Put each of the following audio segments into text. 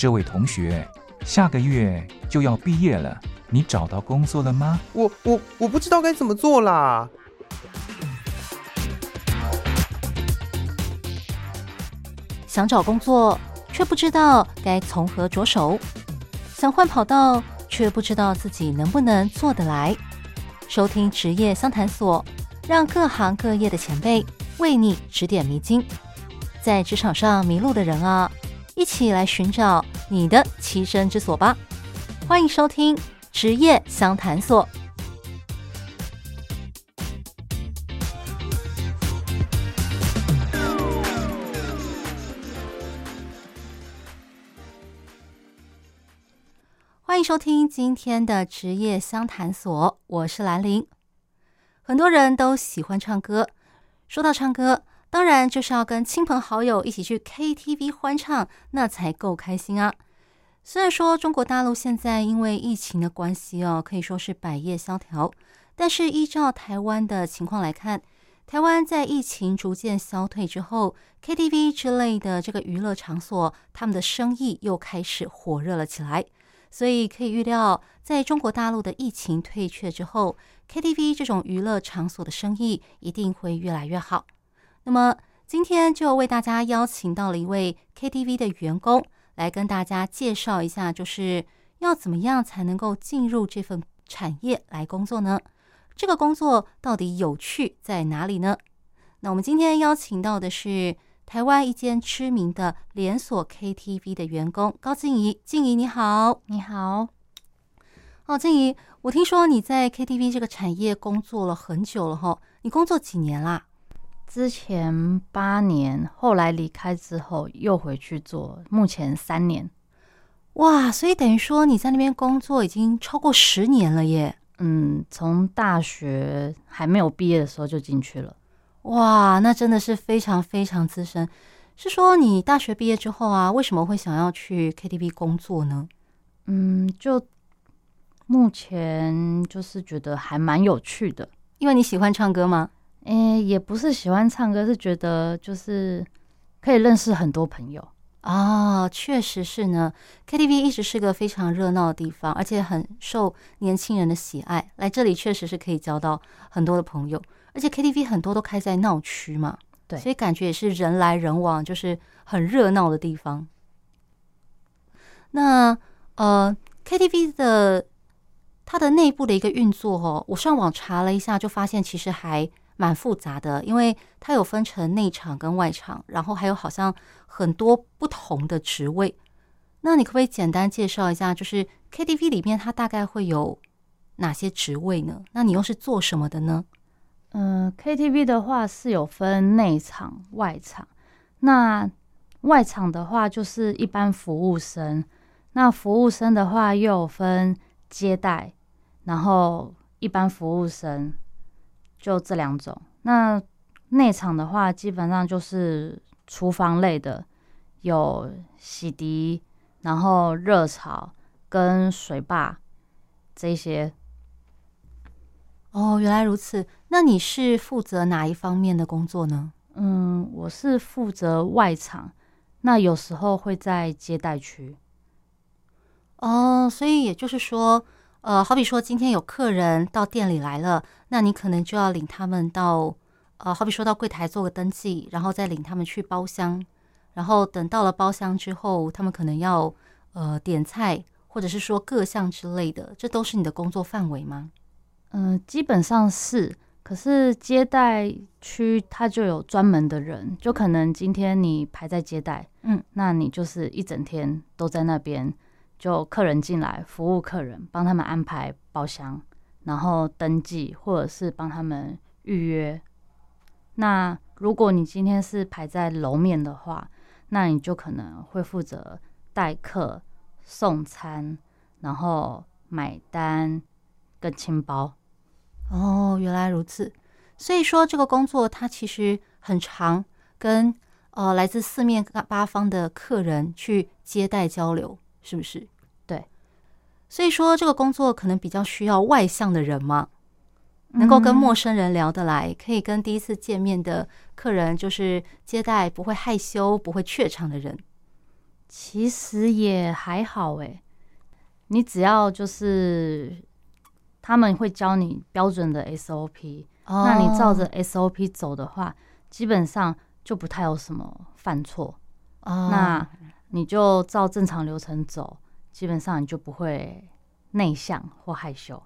这位同学，下个月就要毕业了，你找到工作了吗？我我我不知道该怎么做啦。想找工作，却不知道该从何着手；想换跑道，却不知道自己能不能做得来。收听职业相谈所，让各行各业的前辈为你指点迷津。在职场上迷路的人啊，一起来寻找你的栖身之所吧！欢迎收听职业相谈所。欢迎收听今天的职业相谈所，我是兰玲。很多人都喜欢唱歌，说到唱歌，当然就是要跟亲朋好友一起去 KTV 欢唱，那才够开心啊！虽然说中国大陆现在因为疫情的关系哦，可以说是百业萧条，但是依照台湾的情况来看，台湾在疫情逐渐消退之后，KTV 之类的这个娱乐场所，他们的生意又开始火热了起来。所以可以预料，在中国大陆的疫情退却之后，KTV 这种娱乐场所的生意一定会越来越好。那么今天就为大家邀请到了一位 KTV 的员工，来跟大家介绍一下，就是要怎么样才能够进入这份产业来工作呢？这个工作到底有趣在哪里呢？那我们今天邀请到的是。台湾一间知名的连锁 KTV 的员工高静怡，静怡你好，你好。哦，静怡，我听说你在 KTV 这个产业工作了很久了哈，你工作几年啦？之前八年，后来离开之后又回去做，目前三年。哇，所以等于说你在那边工作已经超过十年了耶？嗯，从大学还没有毕业的时候就进去了。哇，那真的是非常非常资深。是说你大学毕业之后啊，为什么会想要去 KTV 工作呢？嗯，就目前就是觉得还蛮有趣的，因为你喜欢唱歌吗？诶，也不是喜欢唱歌，是觉得就是可以认识很多朋友啊。确实是呢，KTV 一直是个非常热闹的地方，而且很受年轻人的喜爱。来这里确实是可以交到很多的朋友。而且 KTV 很多都开在闹区嘛，对，所以感觉也是人来人往，就是很热闹的地方。那呃，KTV 的它的内部的一个运作哦，我上网查了一下，就发现其实还蛮复杂的，因为它有分成内场跟外场，然后还有好像很多不同的职位。那你可不可以简单介绍一下，就是 KTV 里面它大概会有哪些职位呢？那你又是做什么的呢？嗯，KTV 的话是有分内场、外场。那外场的话就是一般服务生，那服务生的话又有分接待，然后一般服务生，就这两种。那内场的话基本上就是厨房类的，有洗涤，然后热炒跟水吧这些。哦，原来如此。那你是负责哪一方面的工作呢？嗯，我是负责外场，那有时候会在接待区。哦，所以也就是说，呃，好比说今天有客人到店里来了，那你可能就要领他们到，呃，好比说到柜台做个登记，然后再领他们去包厢，然后等到了包厢之后，他们可能要呃点菜，或者是说各项之类的，这都是你的工作范围吗？嗯、呃，基本上是。可是接待区它就有专门的人，就可能今天你排在接待，嗯，那你就是一整天都在那边，就客人进来服务客人，帮他们安排包厢，然后登记或者是帮他们预约。那如果你今天是排在楼面的话，那你就可能会负责待客、送餐，然后买单跟清包。哦，原来如此。所以说，这个工作它其实很长跟呃来自四面八方的客人去接待交流，是不是？对。所以说，这个工作可能比较需要外向的人嘛，能够跟陌生人聊得来，可以跟第一次见面的客人就是接待不会害羞、不会怯场的人。其实也还好诶，你只要就是他们会教你标准的 SOP，哦，那你照着 SOP 走的话，基本上就不太有什么犯错。哦，那你就照正常流程走，基本上你就不会内向或害羞。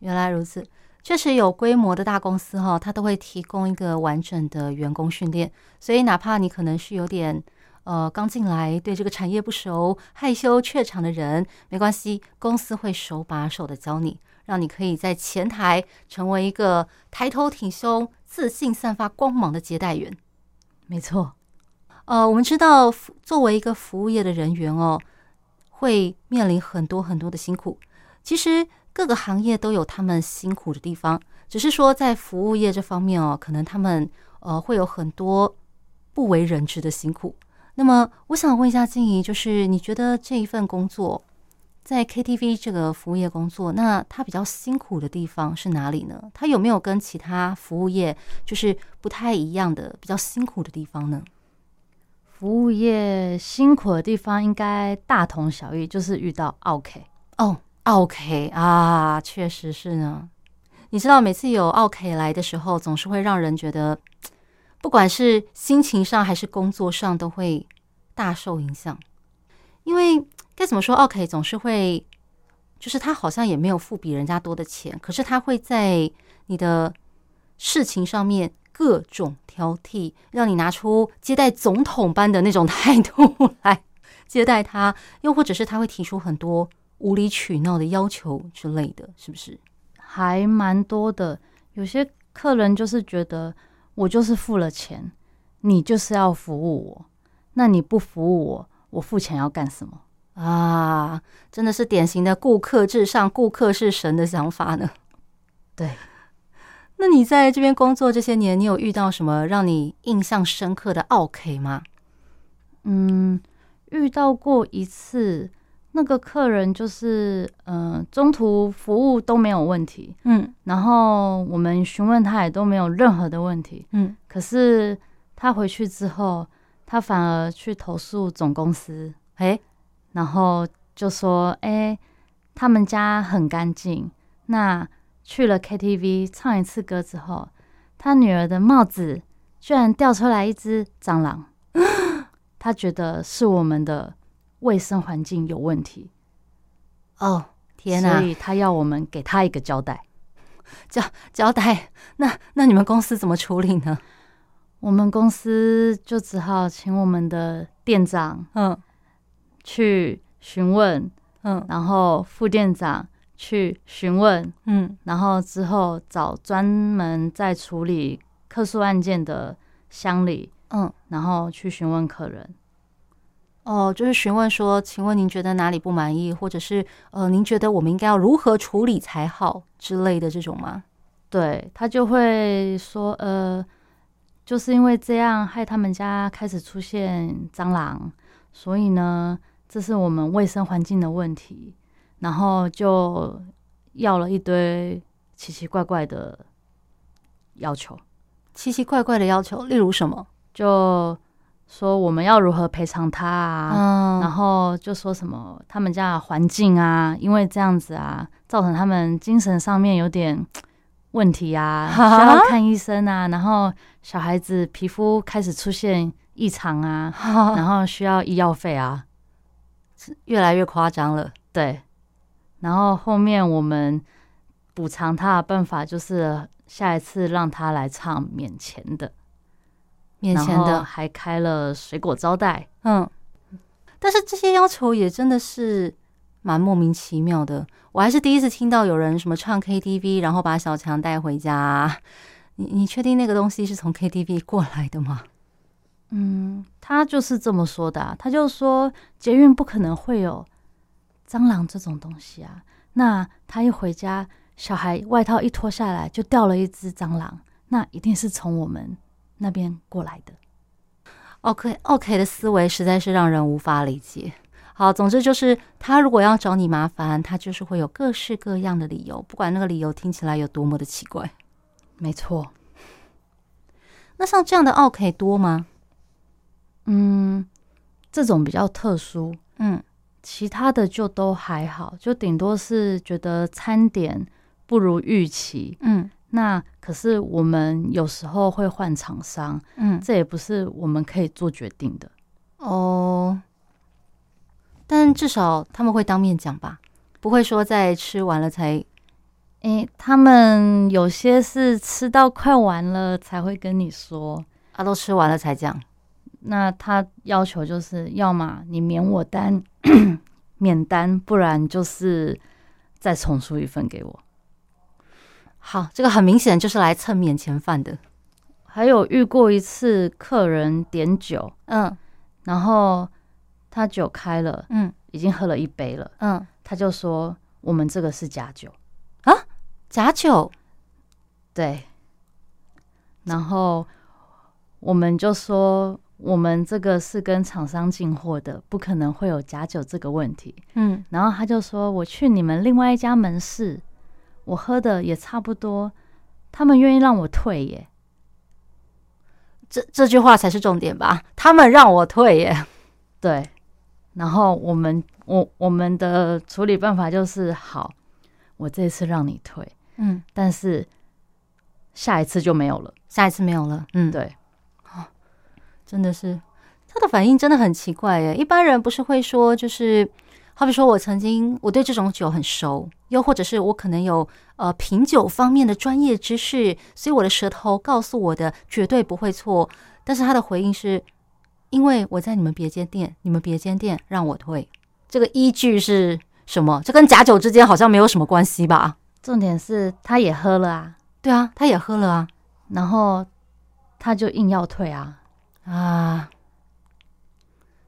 原来如此，确实有规模的大公司哈，它都会提供一个完整的员工训练，所以哪怕你可能是有点。呃，刚进来对这个产业不熟、害羞怯场的人，没关系，公司会手把手的教你，让你可以在前台成为一个抬头挺胸、自信散发光芒的接待员。没错，呃，我们知道作为一个服务业的人员哦，会面临很多很多的辛苦。其实各个行业都有他们辛苦的地方，只是说在服务业这方面哦，可能他们呃会有很多不为人知的辛苦。那么，我想问一下静怡，就是你觉得这一份工作，在 KTV 这个服务业工作，那它比较辛苦的地方是哪里呢？它有没有跟其他服务业就是不太一样的比较辛苦的地方呢？服务业辛苦的地方应该大同小异，就是遇到 OK 哦，OK 啊，确实是呢。你知道，每次有 OK 来的时候，总是会让人觉得。不管是心情上还是工作上，都会大受影响。因为该怎么说，OK，总是会，就是他好像也没有付比人家多的钱，可是他会在你的事情上面各种挑剔，让你拿出接待总统般的那种态度来接待他，又或者是他会提出很多无理取闹的要求之类的，是不是？还蛮多的。有些客人就是觉得。我就是付了钱，你就是要服务我，那你不服务我，我付钱要干什么啊？真的是典型的顾客至上，顾客是神的想法呢。对，那你在这边工作这些年，你有遇到什么让你印象深刻的 OK 吗？嗯，遇到过一次。那个客人就是，嗯、呃，中途服务都没有问题，嗯，然后我们询问他也都没有任何的问题，嗯，可是他回去之后，他反而去投诉总公司，诶，然后就说，诶，他们家很干净，那去了 KTV 唱一次歌之后，他女儿的帽子居然掉出来一只蟑螂，他觉得是我们的。卫生环境有问题哦，天哪！所以他要我们给他一个交代，交交代。那那你们公司怎么处理呢？我们公司就只好请我们的店长，嗯，去询问，嗯，然后副店长去询问，嗯，然后之后找专门在处理客诉案件的乡里，嗯，然后去询问客人。哦，就是询问说，请问您觉得哪里不满意，或者是呃，您觉得我们应该要如何处理才好之类的这种吗？对，他就会说，呃，就是因为这样害他们家开始出现蟑螂，所以呢，这是我们卫生环境的问题，然后就要了一堆奇奇怪怪的要求，奇奇怪怪的要求，例如什么？就。说我们要如何赔偿他啊？嗯，然后就说什么他们家的环境啊，因为这样子啊，造成他们精神上面有点问题啊，需要看医生啊。然后小孩子皮肤开始出现异常啊，然后需要医药费啊，越来越夸张了。对，然后后面我们补偿他的办法就是下一次让他来唱免钱的。免钱的还开了水果招待，嗯，但是这些要求也真的是蛮莫名其妙的。我还是第一次听到有人什么唱 KTV，然后把小强带回家。你你确定那个东西是从 KTV 过来的吗？嗯，他就是这么说的啊。他就说捷运不可能会有蟑螂这种东西啊。那他一回家，小孩外套一脱下来就掉了一只蟑螂，那一定是从我们。那边过来的，OK，OK 的思维实在是让人无法理解。好，总之就是他如果要找你麻烦，他就是会有各式各样的理由，不管那个理由听起来有多么的奇怪。没错。那像这样的 OK 多吗？嗯，这种比较特殊，嗯，其他的就都还好，就顶多是觉得餐点不如预期，嗯，那可是我们有时候会换厂商，嗯，这也不是我们可以做决定的哦。但至少他们会当面讲吧，不会说在吃完了才，诶，他们有些是吃到快完了才会跟你说，啊，都吃完了才讲。那他要求就是，要么你免我单，免单，不然就是再重出一份给我。好，这个很明显就是来蹭免钱饭的。还有遇过一次，客人点酒，嗯，然后他酒开了，嗯，已经喝了一杯了，嗯，他就说我们这个是假酒啊，假酒，对，然后我们就说。我们这个是跟厂商进货的，不可能会有假酒这个问题。嗯，然后他就说：“我去你们另外一家门市，我喝的也差不多，他们愿意让我退耶。”这这句话才是重点吧？他们让我退耶。对，然后我们我我们的处理办法就是：好，我这次让你退，嗯，但是下一次就没有了，下一次没有了。嗯，对。真的是，他的反应真的很奇怪耶。一般人不是会说，就是好比说我曾经我对这种酒很熟，又或者是我可能有呃品酒方面的专业知识，所以我的舌头告诉我的绝对不会错。但是他的回应是，因为我在你们别间店，你们别间店让我退，这个依据是什么？这跟假酒之间好像没有什么关系吧？重点是他也喝了啊，对啊，他也喝了啊，然后他就硬要退啊。啊，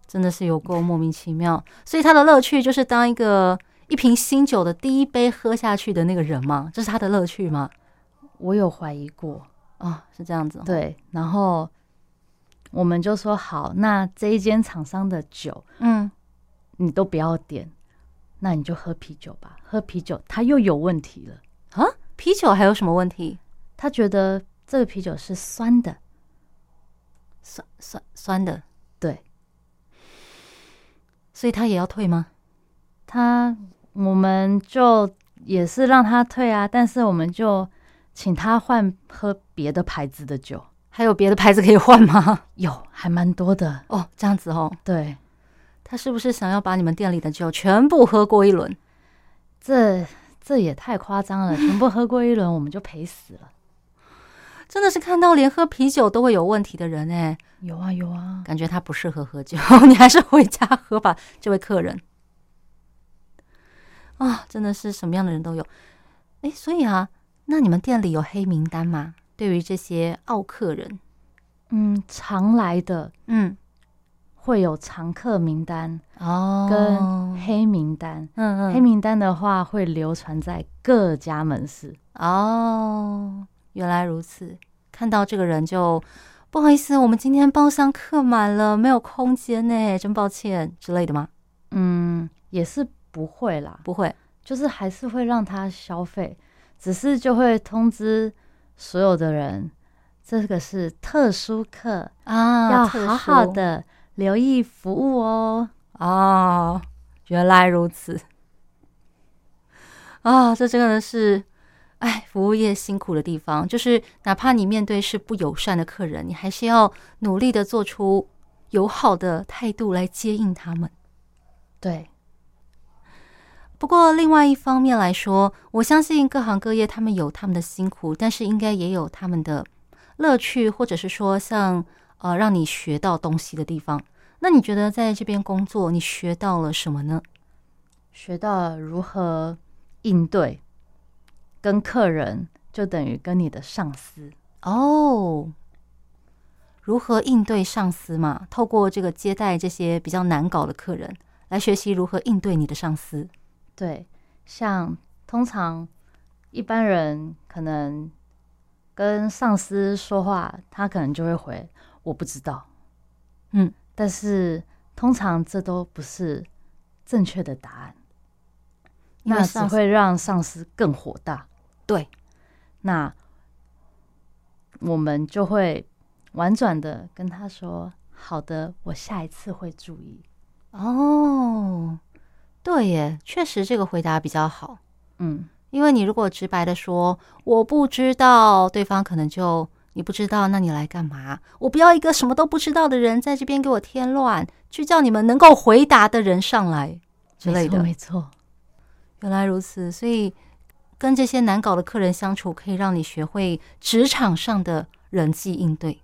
真的是有够莫名其妙。所以他的乐趣就是当一个一瓶新酒的第一杯喝下去的那个人吗？这是他的乐趣吗？我有怀疑过啊、哦，是这样子。对，然后我们就说好，那这一间厂商的酒，嗯，你都不要点，那你就喝啤酒吧。喝啤酒，他又有问题了啊？啤酒还有什么问题？他觉得这个啤酒是酸的。酸酸酸的，对，所以他也要退吗？他我们就也是让他退啊，但是我们就请他换喝别的牌子的酒。还有别的牌子可以换吗？有，还蛮多的哦。这样子哦，对，他是不是想要把你们店里的酒全部喝过一轮？这这也太夸张了，全部喝过一轮我们就赔死了。真的是看到连喝啤酒都会有问题的人哎，有啊有啊，感觉他不适合喝酒，你还是回家喝吧，这位客人。啊，真的是什么样的人都有。哎，所以啊，那你们店里有黑名单吗？对于这些奥客人，嗯，常来的，嗯，会有常客名单哦，跟黑名单。嗯嗯，黑名单的话会流传在各家门市哦。原来如此，看到这个人就不好意思，我们今天包厢客满了，没有空间呢，真抱歉之类的吗？嗯，也是不会啦，不会，就是还是会让他消费，只是就会通知所有的人，这个是特殊客啊，要好好的留意服务哦。哦，原来如此，啊，这真的是。哎，服务业辛苦的地方，就是哪怕你面对是不友善的客人，你还是要努力的做出友好的态度来接应他们。对。不过另外一方面来说，我相信各行各业他们有他们的辛苦，但是应该也有他们的乐趣，或者是说像呃让你学到东西的地方。那你觉得在这边工作，你学到了什么呢？学到了如何应对。跟客人就等于跟你的上司哦，如何应对上司嘛？透过这个接待这些比较难搞的客人，来学习如何应对你的上司。对，像通常一般人可能跟上司说话，他可能就会回我不知道。嗯，但是通常这都不是正确的答案。那只会让上司更火大。对，那我们就会婉转的跟他说：“好的，我下一次会注意。哦，对耶，确实这个回答比较好。嗯，因为你如果直白的说我不知道，对方可能就你不知道，那你来干嘛？我不要一个什么都不知道的人在这边给我添乱，去叫你们能够回答的人上来之类的。没错，没错。原来如此，所以跟这些难搞的客人相处，可以让你学会职场上的人际应对，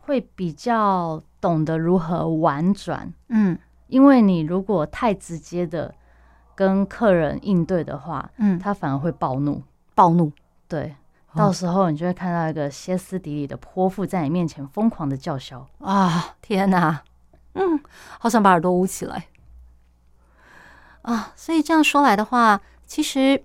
会比较懂得如何婉转。嗯，因为你如果太直接的跟客人应对的话，嗯，他反而会暴怒。暴怒，对，到时候你就会看到一个歇斯底里的泼妇在你面前疯狂的叫嚣啊！天哪，嗯，好想把耳朵捂起来。啊，所以这样说来的话，其实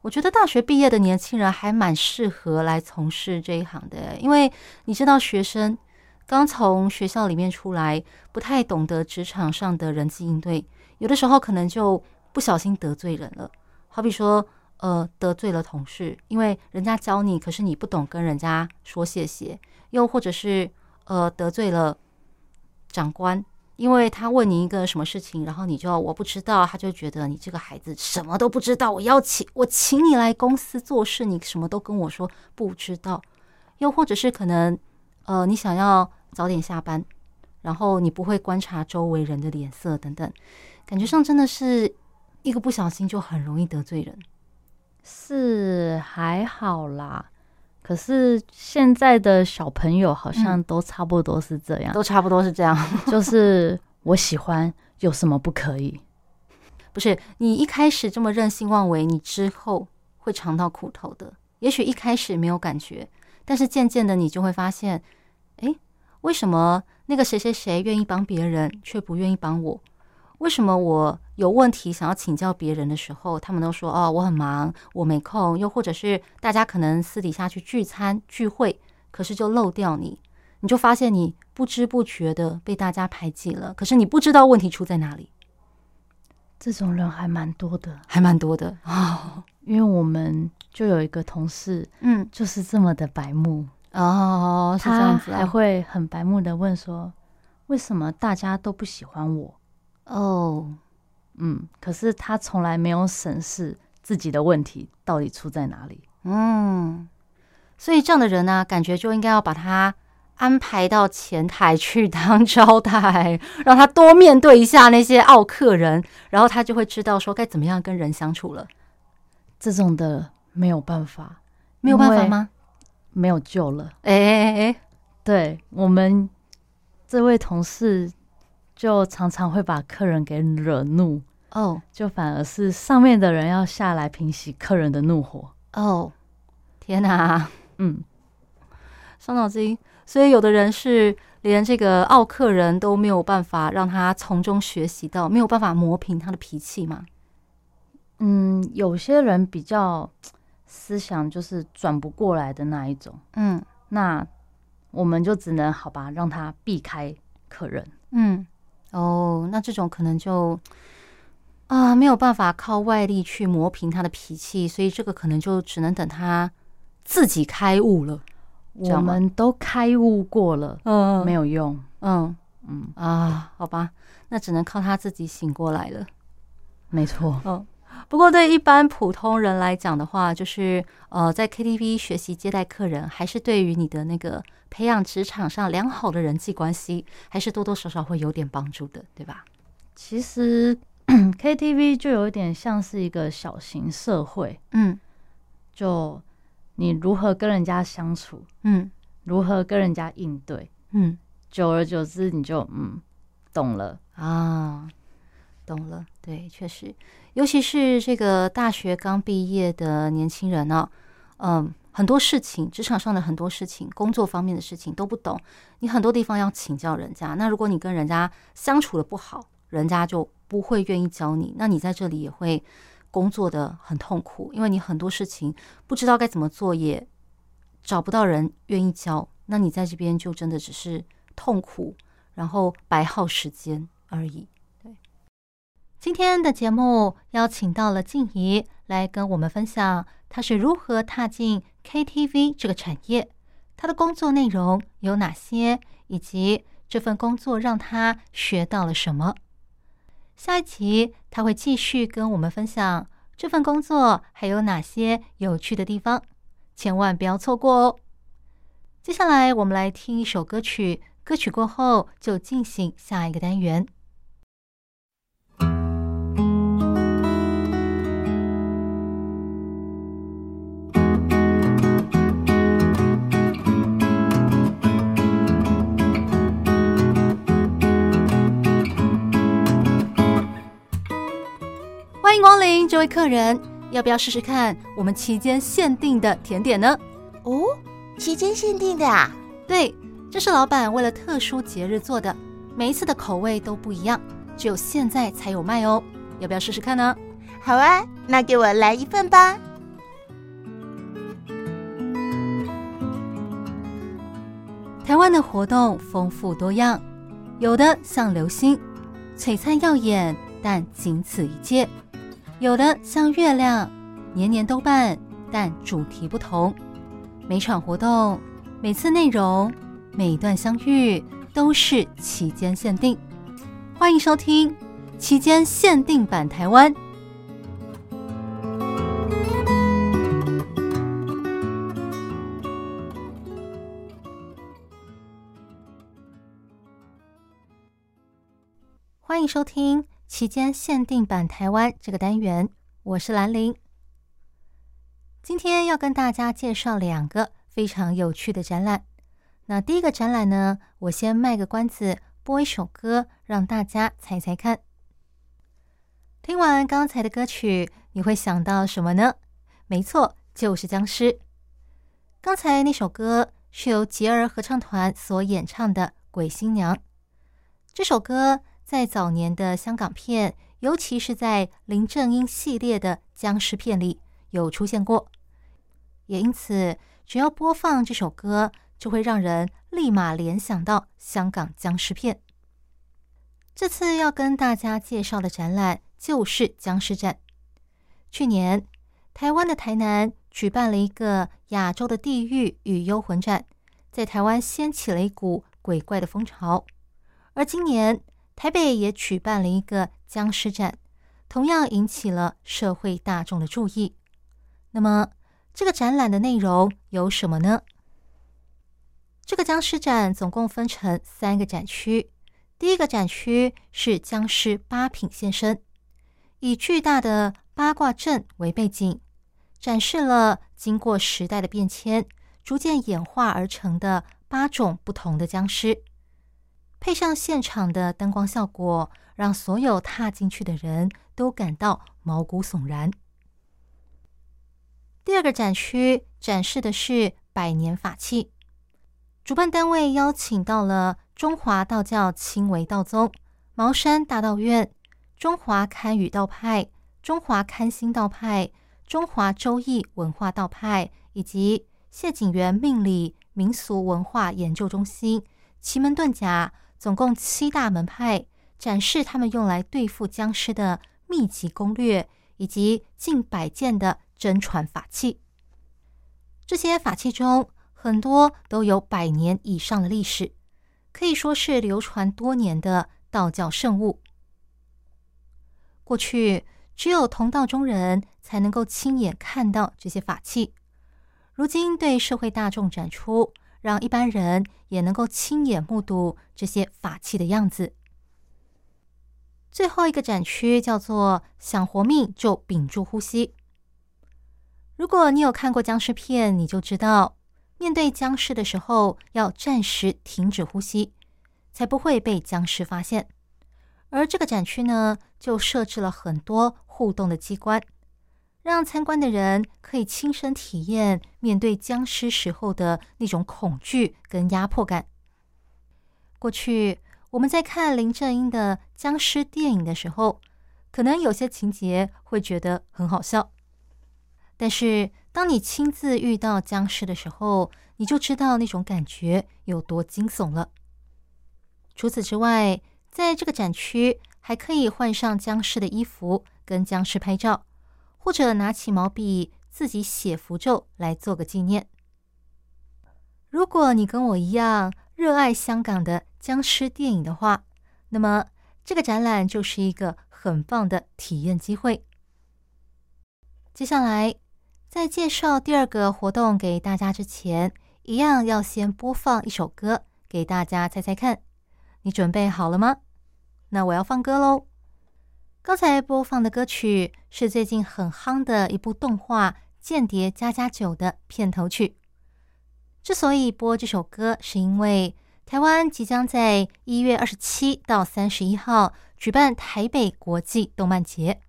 我觉得大学毕业的年轻人还蛮适合来从事这一行的，因为你知道，学生刚从学校里面出来，不太懂得职场上的人际应对，有的时候可能就不小心得罪人了。好比说，呃，得罪了同事，因为人家教你，可是你不懂跟人家说谢谢；又或者是呃，得罪了长官。因为他问你一个什么事情，然后你就我不知道，他就觉得你这个孩子什么都不知道。我邀请我请你来公司做事，你什么都跟我说不知道。又或者是可能，呃，你想要早点下班，然后你不会观察周围人的脸色等等，感觉上真的是一个不小心就很容易得罪人。是还好啦。可是现在的小朋友好像都差不多是这样，都差不多是这样。就是我喜欢，有什么不可以？不是你一开始这么任性妄为，你之后会尝到苦头的。也许一开始没有感觉，但是渐渐的你就会发现，诶，为什么那个谁谁谁愿意帮别人，却不愿意帮我？为什么我有问题想要请教别人的时候，他们都说哦，我很忙，我没空。又或者是大家可能私底下去聚餐聚会，可是就漏掉你，你就发现你不知不觉的被大家排挤了。可是你不知道问题出在哪里。这种人还蛮多的，还蛮多的啊。哦，因为我们就有一个同事，嗯，就是这么的白目哦，是这样子还会很白目的问说，为什么大家都不喜欢我？哦，嗯，可是他从来没有审视自己的问题到底出在哪里。嗯，所以这样的人呢、啊，感觉就应该要把他安排到前台去当招待，让他多面对一下那些奥客人，然后他就会知道说该怎么样跟人相处了。这种的没有办法，没有办法吗？没有救了。哎哎哎，对我们这位同事。就常常会把客人给惹怒哦，oh. 就反而是上面的人要下来平息客人的怒火哦。Oh. 天哪，嗯，伤脑筋。所以有的人是连这个奥客人都没有办法让他从中学习到，没有办法磨平他的脾气嘛。嗯，有些人比较思想就是转不过来的那一种，嗯，那我们就只能好吧，让他避开客人，嗯。哦，oh, 那这种可能就啊没有办法靠外力去磨平他的脾气，所以这个可能就只能等他自己开悟了。我们都开悟过了，嗯，没有用，嗯嗯啊，好吧，那只能靠他自己醒过来了。没错，嗯，不过对一般普通人来讲的话，就是呃，在 KTV 学习接待客人，还是对于你的那个。培养职场上良好的人际关系，还是多多少少会有点帮助的，对吧？其实 KTV 就有点像是一个小型社会，嗯，就你如何跟人家相处，嗯，如何跟人家应对，嗯，久而久之你就嗯懂了啊，懂了，对，确实，尤其是这个大学刚毕业的年轻人呢，嗯。很多事情，职场上的很多事情，工作方面的事情都不懂，你很多地方要请教人家。那如果你跟人家相处的不好，人家就不会愿意教你。那你在这里也会工作的很痛苦，因为你很多事情不知道该怎么做，也找不到人愿意教。那你在这边就真的只是痛苦，然后白耗时间而已。今天的节目邀请到了静怡来跟我们分享，她是如何踏进 KTV 这个产业，她的工作内容有哪些，以及这份工作让她学到了什么。下一集她会继续跟我们分享这份工作还有哪些有趣的地方，千万不要错过哦。接下来我们来听一首歌曲，歌曲过后就进行下一个单元。这位客人，要不要试试看我们期间限定的甜点呢？哦，期间限定的啊？对，这是老板为了特殊节日做的，每一次的口味都不一样，只有现在才有卖哦。要不要试试看呢？好啊，那给我来一份吧。台湾的活动丰富多样，有的像流星，璀璨耀眼，但仅此一届。有的像月亮，年年都办，但主题不同。每场活动、每次内容、每段相遇都是期间限定。欢迎收听期间限定版台湾。欢迎收听。期间限定版台湾这个单元，我是兰陵。今天要跟大家介绍两个非常有趣的展览。那第一个展览呢，我先卖个关子，播一首歌，让大家猜猜看。听完刚才的歌曲，你会想到什么呢？没错，就是僵尸。刚才那首歌是由杰儿合唱团所演唱的《鬼新娘》。这首歌。在早年的香港片，尤其是在林正英系列的僵尸片里有出现过，也因此，只要播放这首歌，就会让人立马联想到香港僵尸片。这次要跟大家介绍的展览就是僵尸展。去年，台湾的台南举办了一个亚洲的地狱与幽魂展，在台湾掀起了一股鬼怪的风潮，而今年，台北也举办了一个僵尸展，同样引起了社会大众的注意。那么，这个展览的内容有什么呢？这个僵尸展总共分成三个展区。第一个展区是僵尸八品现身，以巨大的八卦阵为背景，展示了经过时代的变迁，逐渐演化而成的八种不同的僵尸。配上现场的灯光效果，让所有踏进去的人都感到毛骨悚然。第二个展区展示的是百年法器，主办单位邀请到了中华道教青微道宗、茅山大道院、中华堪舆道派、中华堪心道派、中华周易文化道派以及谢景元命理民俗文化研究中心、奇门遁甲。总共七大门派展示他们用来对付僵尸的秘籍攻略，以及近百件的真传法器。这些法器中很多都有百年以上的历史，可以说是流传多年的道教圣物。过去只有同道中人才能够亲眼看到这些法器，如今对社会大众展出。让一般人也能够亲眼目睹这些法器的样子。最后一个展区叫做“想活命就屏住呼吸”。如果你有看过僵尸片，你就知道，面对僵尸的时候要暂时停止呼吸，才不会被僵尸发现。而这个展区呢，就设置了很多互动的机关。让参观的人可以亲身体验面对僵尸时候的那种恐惧跟压迫感。过去我们在看林正英的僵尸电影的时候，可能有些情节会觉得很好笑，但是当你亲自遇到僵尸的时候，你就知道那种感觉有多惊悚了。除此之外，在这个展区还可以换上僵尸的衣服，跟僵尸拍照。或者拿起毛笔自己写符咒来做个纪念。如果你跟我一样热爱香港的僵尸电影的话，那么这个展览就是一个很棒的体验机会。接下来，在介绍第二个活动给大家之前，一样要先播放一首歌给大家猜猜看，你准备好了吗？那我要放歌喽。刚才播放的歌曲是最近很夯的一部动画《间谍家家酒》的片头曲。之所以播这首歌，是因为台湾即将在一月二十七到三十一号举办台北国际动漫节。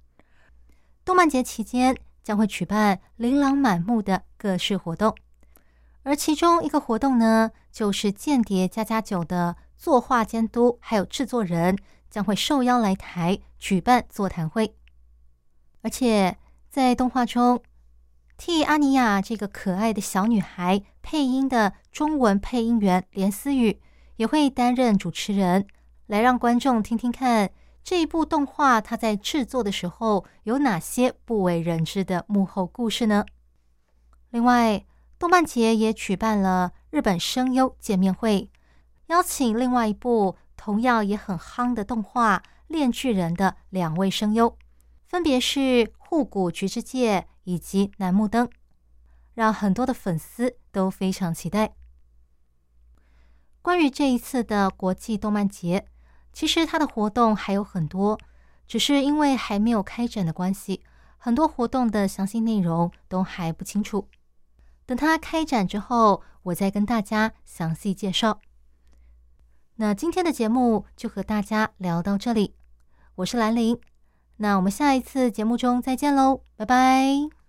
动漫节期间将会举办琳琅满目的各式活动，而其中一个活动呢，就是《间谍家家酒》的作画监督还有制作人。将会受邀来台举办座谈会，而且在动画中替阿尼亚这个可爱的小女孩配音的中文配音员连思雨也会担任主持人，来让观众听听看这一部动画它在制作的时候有哪些不为人知的幕后故事呢？另外，动漫节也举办了日本声优见面会，邀请另外一部。同样也很夯的动画《链锯人》的两位声优，分别是户谷菊之介以及楠木灯，让很多的粉丝都非常期待。关于这一次的国际动漫节，其实它的活动还有很多，只是因为还没有开展的关系，很多活动的详细内容都还不清楚。等它开展之后，我再跟大家详细介绍。那今天的节目就和大家聊到这里，我是兰陵，那我们下一次节目中再见喽，拜拜。